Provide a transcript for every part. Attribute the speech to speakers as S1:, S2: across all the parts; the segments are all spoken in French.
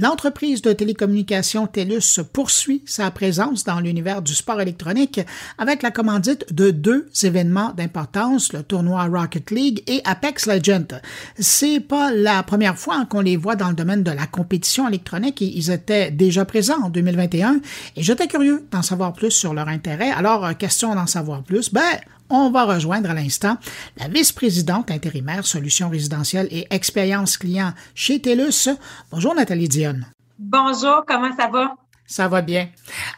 S1: L'entreprise de télécommunications TELUS poursuit sa présence dans l'univers du sport électronique avec la commandite de deux événements d'importance, le tournoi Rocket League et Apex Legends. C'est pas la première fois qu'on les voit dans le domaine de la compétition électronique et ils étaient déjà présents en 2021 et j'étais curieux d'en savoir plus sur leur intérêt. Alors, question d'en savoir plus, ben, on va rejoindre à l'instant la vice-présidente intérimaire solutions résidentielles et expérience client chez TELUS. Bonjour Nathalie Dionne.
S2: Bonjour, comment ça va?
S1: Ça va bien.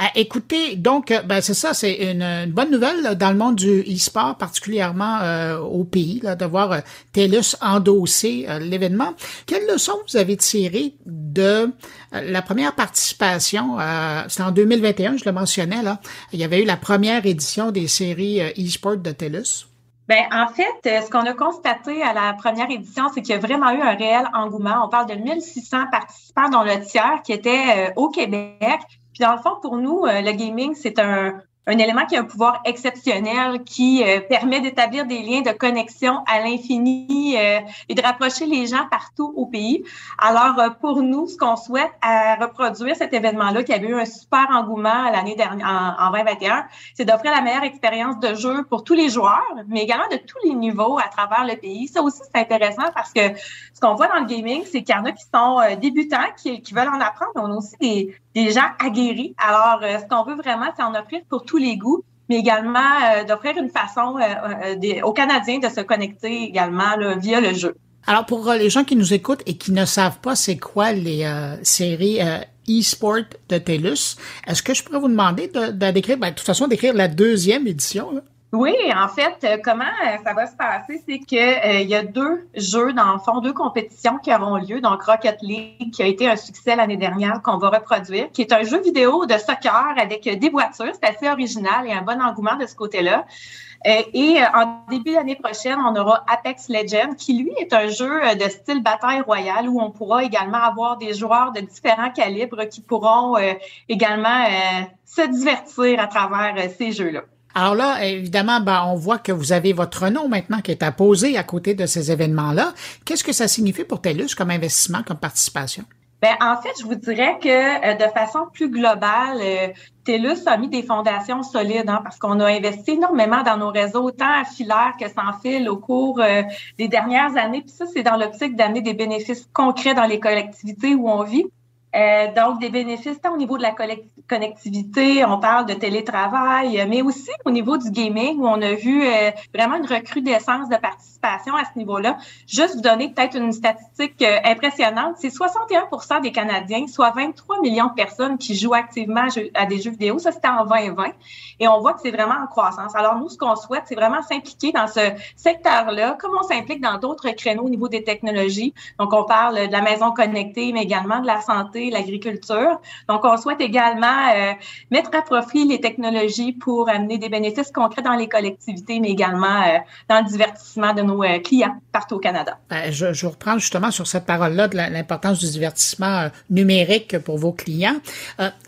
S1: Euh, écoutez, donc, euh, ben c'est ça, c'est une, bonne nouvelle dans le monde du e-sport, particulièrement euh, au pays, là, de voir TELUS endosser l'événement. Quelle leçon vous avez tirée de la première participation? C'était en 2021, je le mentionnais, là. Il y avait eu la première édition des séries e-sport de TELUS.
S2: Ben, en fait, ce qu'on a constaté à la première édition, c'est qu'il y a vraiment eu un réel engouement. On parle de 1600 participants, dont le tiers qui étaient au Québec. Puis dans le fond, pour nous, le gaming, c'est un, un élément qui a un pouvoir exceptionnel, qui euh, permet d'établir des liens de connexion à l'infini euh, et de rapprocher les gens partout au pays. Alors, euh, pour nous, ce qu'on souhaite à reproduire cet événement-là, qui avait eu un super engouement l'année dernière, en, 2021, c'est d'offrir la meilleure expérience de jeu pour tous les joueurs, mais également de tous les niveaux à travers le pays. Ça aussi, c'est intéressant parce que ce qu'on voit dans le gaming, c'est qu'il y en a qui sont débutants, qui, qui veulent en apprendre, mais on a aussi des, des gens aguerris. Alors, ce qu'on veut vraiment, c'est en offrir pour tous les goûts, mais également euh, d'offrir une façon euh, euh, aux Canadiens de se connecter également via le jeu.
S1: Alors, pour les gens qui nous écoutent et qui ne savent pas c'est quoi les séries e-sport de TELUS, est-ce que je pourrais vous demander de, décrire, ben, de toute façon, d'écrire la deuxième édition?
S2: Oui, en fait, euh, comment euh, ça va se passer, c'est que euh, il y a deux jeux dans le fond, deux compétitions qui auront lieu. Donc Rocket League, qui a été un succès l'année dernière, qu'on va reproduire, qui est un jeu vidéo de soccer avec des voitures. C'est assez original et un bon engouement de ce côté-là. et en début d'année prochaine, on aura Apex Legends, qui lui est un jeu de style bataille royale où on pourra également avoir des joueurs de différents calibres qui pourront également se divertir à travers ces jeux-là.
S1: Alors là, évidemment, ben, on voit que vous avez votre nom maintenant qui est apposé à côté de ces événements-là. Qu'est-ce que ça signifie pour TELUS comme investissement, comme participation?
S2: Ben, en fait, je vous dirais que euh, de façon plus globale, euh, TELUS a mis des fondations solides hein, parce qu'on a investi énormément dans nos réseaux, tant à filaire que sans fil au cours euh, des dernières années. Puis ça, c'est dans l'optique d'amener des bénéfices concrets dans les collectivités où on vit. Euh, donc, des bénéfices tant au niveau de la connectivité, on parle de télétravail, mais aussi au niveau du gaming où on a vu euh, vraiment une recrudescence de participation à ce niveau-là. Juste vous donner peut-être une statistique euh, impressionnante, c'est 61% des Canadiens, soit 23 millions de personnes qui jouent activement à des jeux vidéo. Ça, c'était en 2020. Et on voit que c'est vraiment en croissance. Alors, nous, ce qu'on souhaite, c'est vraiment s'impliquer dans ce secteur-là, comme on s'implique dans d'autres créneaux au niveau des technologies. Donc, on parle de la maison connectée, mais également de la santé l'agriculture. Donc, on souhaite également euh, mettre à profit les technologies pour amener des bénéfices concrets dans les collectivités, mais également euh, dans le divertissement de nos euh, clients partout au Canada.
S1: Ben, je, je, reprends justement sur cette parole-là de l'importance du divertissement numérique pour vos clients.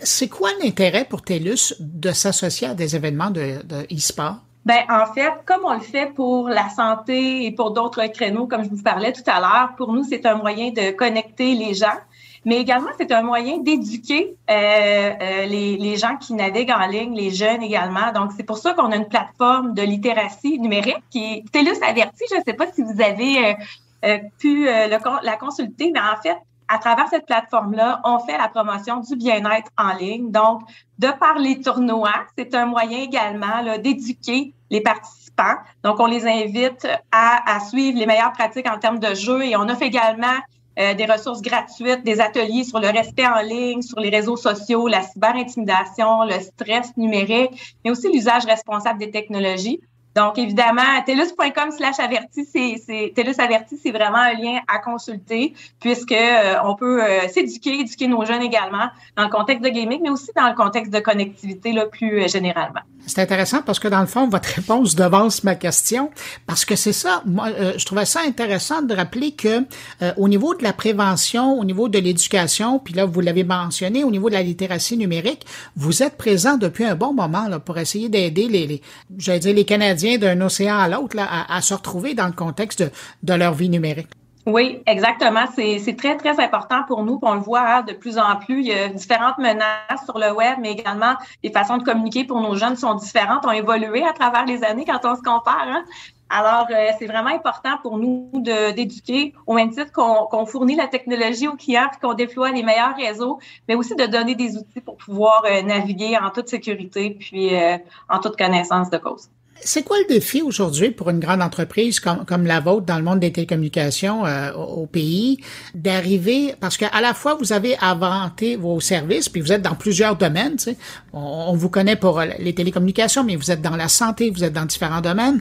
S1: C'est quoi l'intérêt pour TELUS de s'associer à des événements de, de e-sport?
S2: Ben, en fait, comme on le fait pour la santé et pour d'autres créneaux, comme je vous parlais tout à l'heure, pour nous, c'est un moyen de connecter les gens, mais également, c'est un moyen d'éduquer euh, euh, les, les, gens qui naviguent en ligne, les jeunes également. Donc, c'est pour ça qu'on a une plateforme de littératie numérique qui est TELUS Averti. Je ne sais pas si vous avez euh, pu le, la consulter, mais en fait, à travers cette plateforme-là, on fait la promotion du bien-être en ligne. Donc, de par les tournois, c'est un moyen également d'éduquer les participants. Donc, on les invite à, à, suivre les meilleures pratiques en termes de jeu et on offre également euh, des ressources gratuites, des ateliers sur le respect en ligne, sur les réseaux sociaux, la cyberintimidation, le stress numérique, mais aussi l'usage responsable des technologies. Donc, évidemment, telus.com slash averti, c'est, telus averti, c'est vraiment un lien à consulter puisque euh, on peut euh, s'éduquer, éduquer nos jeunes également dans le contexte de gaming, mais aussi dans le contexte de connectivité, plus généralement.
S1: C'est intéressant parce que dans le fond, votre réponse devance ma question parce que c'est ça. Moi, euh, je trouvais ça intéressant de rappeler que euh, au niveau de la prévention, au niveau de l'éducation, puis là vous l'avez mentionné, au niveau de la littératie numérique, vous êtes présent depuis un bon moment là pour essayer d'aider les j'allais dire les Canadiens d'un océan à l'autre là à, se retrouver dans le contexte de, de leur vie numérique.
S2: Oui, exactement. C'est très, très important pour nous. On le voit hein, de plus en plus. Il y a différentes menaces sur le web, mais également les façons de communiquer pour nos jeunes sont différentes, ont évolué à travers les années quand on se compare. Hein. Alors, euh, c'est vraiment important pour nous d'éduquer au même titre qu'on fournit la technologie aux clients qu'on déploie les meilleurs réseaux, mais aussi de donner des outils pour pouvoir euh, naviguer en toute sécurité puis euh, en toute connaissance de cause.
S1: C'est quoi le défi aujourd'hui pour une grande entreprise comme, comme la vôtre dans le monde des télécommunications euh, au, pays d'arriver parce qu'à la fois vous avez inventé vos services puis vous êtes dans plusieurs domaines, tu sais. on, vous connaît pour les télécommunications mais vous êtes dans la santé, vous êtes dans différents domaines.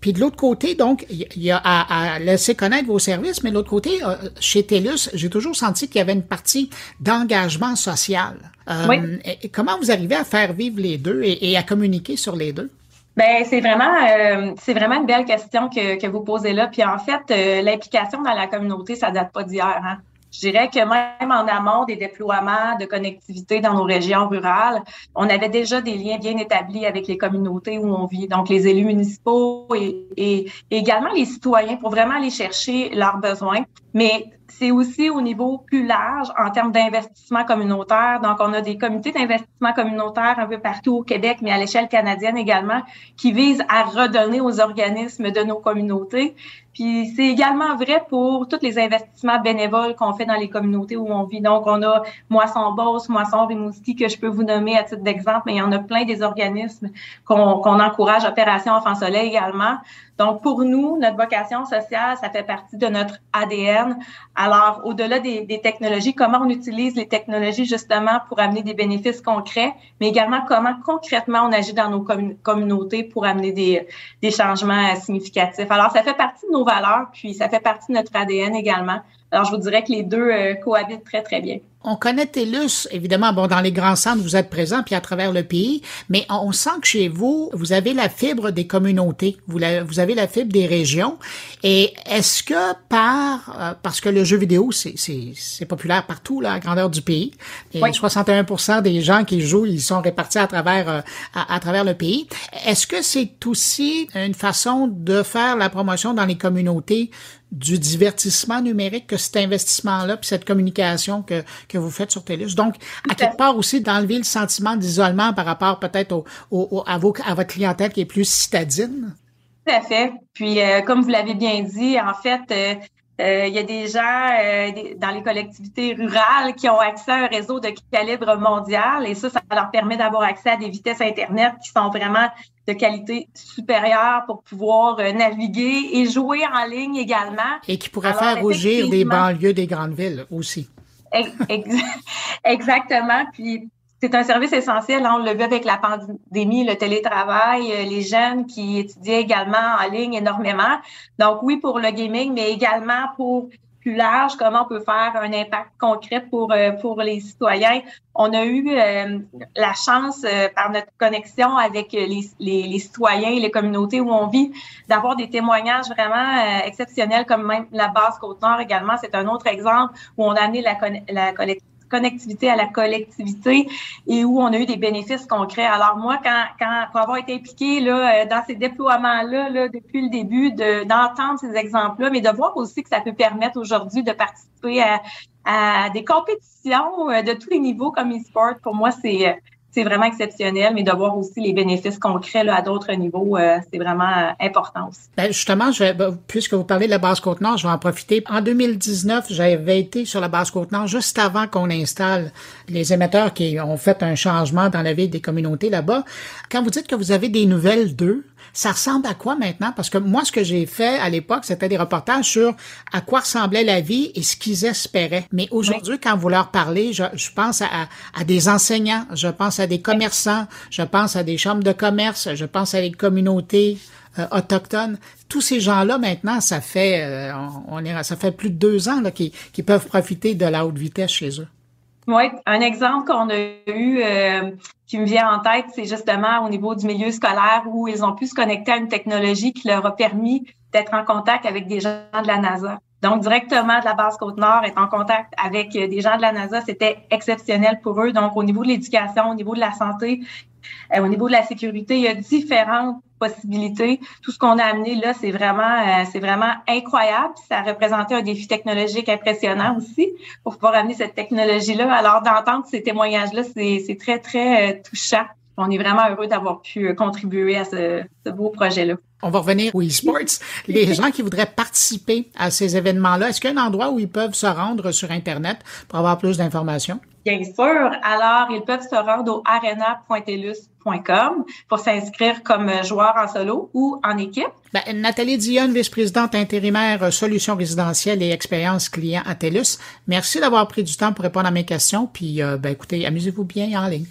S1: Puis de l'autre côté, donc, il y a à, laisser connaître vos services, mais de l'autre côté, euh, chez TELUS, j'ai toujours senti qu'il y avait une partie d'engagement social. Euh, oui. comment vous arrivez à faire vivre les deux et à communiquer sur les deux?
S2: Ben c'est vraiment euh, c'est vraiment une belle question que, que vous posez là. Puis en fait, euh, l'implication dans la communauté, ça date pas d'hier. Hein? Je dirais que même en amont des déploiements de connectivité dans nos régions rurales, on avait déjà des liens bien établis avec les communautés où on vit, donc les élus municipaux et, et également les citoyens pour vraiment aller chercher leurs besoins. Mais c'est aussi au niveau plus large en termes d'investissement communautaire. Donc, on a des comités d'investissement communautaire un peu partout au Québec, mais à l'échelle canadienne également, qui visent à redonner aux organismes de nos communautés. Puis c'est également vrai pour tous les investissements bénévoles qu'on fait dans les communautés où on vit. Donc, on a Moisson Bosse, Moisson Rimouski, que je peux vous nommer à titre d'exemple, mais il y en a plein des organismes qu'on encourage, Opération Enfant Soleil également. Donc, pour nous, notre vocation sociale, ça fait partie de notre ADN. Alors, au-delà des, technologies, comment on utilise les technologies justement pour amener des bénéfices concrets, mais également comment concrètement on agit dans nos communautés pour amener des, changements significatifs. Alors, ça fait partie de nos valeurs, puis ça fait partie de notre ADN également. Alors, je vous dirais que les deux euh, cohabitent très, très bien.
S1: On connaît TELUS, évidemment, bon, dans les grands centres, vous êtes présents, puis à travers le pays, mais on sent que chez vous, vous avez la fibre des communautés, vous, vous avez la fibre des régions. Et est-ce que par, euh, parce que le jeu vidéo, c'est populaire partout, là, à grandeur du pays, et 61% des gens qui jouent, ils sont répartis à travers, euh, à, travers le pays. Est-ce que c'est aussi une façon de faire la promotion dans les communautés du divertissement numérique que cet investissement-là, puis cette communication que, que vous faites sur TELUS. Donc, à quelque part aussi, d'enlever le sentiment d'isolement par rapport peut-être au, à, vos, à votre clientèle qui est plus citadine.
S2: Tout à fait. Puis, euh, comme vous l'avez bien dit, en fait, euh, il y a des gens dans les collectivités rurales qui ont accès à un réseau de calibre mondial et ça, ça leur permet d'avoir accès à des vitesses Internet qui sont vraiment de qualité supérieure pour pouvoir naviguer et jouer en ligne également.
S1: Et qui pourrait faire rougir des banlieues des grandes villes aussi.
S2: Exactement. Puis c'est un service essentiel. Hein. On l'a vu avec la pandémie, le télétravail, euh, les jeunes qui étudiaient également en ligne énormément. Donc oui, pour le gaming, mais également pour plus large, comment on peut faire un impact concret pour, euh, pour les citoyens. On a eu euh, la chance, par notre connexion avec les, les, les, citoyens et les communautés où on vit, d'avoir des témoignages vraiment exceptionnels, comme même la base Côte-Nord également. C'est un autre exemple où on a amené la, la collectivité connectivité à la collectivité et où on a eu des bénéfices concrets. Alors moi, quand, quand pour avoir été impliqué là, euh, dans ces déploiements-là là, depuis le début, d'entendre ces exemples-là, mais de voir aussi que ça peut permettre aujourd'hui de participer à, à des compétitions euh, de tous les niveaux comme e-sport, pour moi, c'est euh, c'est vraiment exceptionnel, mais de voir aussi les bénéfices concrets là, à d'autres niveaux, euh, c'est vraiment euh, important aussi.
S1: Ben justement, je ben, puisque vous parlez de la base Côte-Nord, je vais en profiter. En 2019, j'avais été sur la base Côte-Nord juste avant qu'on installe les émetteurs qui ont fait un changement dans la vie des communautés là-bas. Quand vous dites que vous avez des nouvelles d'eux, ça ressemble à quoi maintenant? Parce que moi, ce que j'ai fait à l'époque, c'était des reportages sur à quoi ressemblait la vie et ce qu'ils espéraient. Mais aujourd'hui, quand vous leur parlez, je, pense à, des enseignants, je pense à des commerçants, je pense à des chambres de commerce, je pense à des communautés euh, autochtones. Tous ces gens-là, maintenant, ça fait, euh, on, est, ça fait plus de deux ans qu'ils peuvent profiter de la haute vitesse chez eux.
S2: Oui, un exemple qu'on a eu euh, qui me vient en tête, c'est justement au niveau du milieu scolaire où ils ont pu se connecter à une technologie qui leur a permis d'être en contact avec des gens de la NASA. Donc, directement de la base Côte-Nord, être en contact avec des gens de la NASA, c'était exceptionnel pour eux. Donc, au niveau de l'éducation, au niveau de la santé, euh, au niveau de la sécurité, il y a différentes possibilités. Tout ce qu'on a amené là, c'est vraiment, c'est vraiment incroyable. Ça a représenté un défi technologique impressionnant aussi pour pouvoir amener cette technologie-là. Alors, d'entendre ces témoignages-là, c'est très, très touchant. On est vraiment heureux d'avoir pu contribuer à ce, ce beau projet-là.
S1: On va revenir au e-sports. Les gens qui voudraient participer à ces événements-là, est-ce qu'il y a un endroit où ils peuvent se rendre sur Internet pour avoir plus d'informations?
S2: Bien sûr. Alors, ils peuvent se rendre au arena.telus.com pour s'inscrire comme joueur en solo ou en équipe.
S1: Ben, Nathalie Dionne, vice-présidente intérimaire Solutions résidentielles et expérience client à TELUS, merci d'avoir pris du temps pour répondre à mes questions. Puis, euh, ben, écoutez, amusez-vous bien en ligne.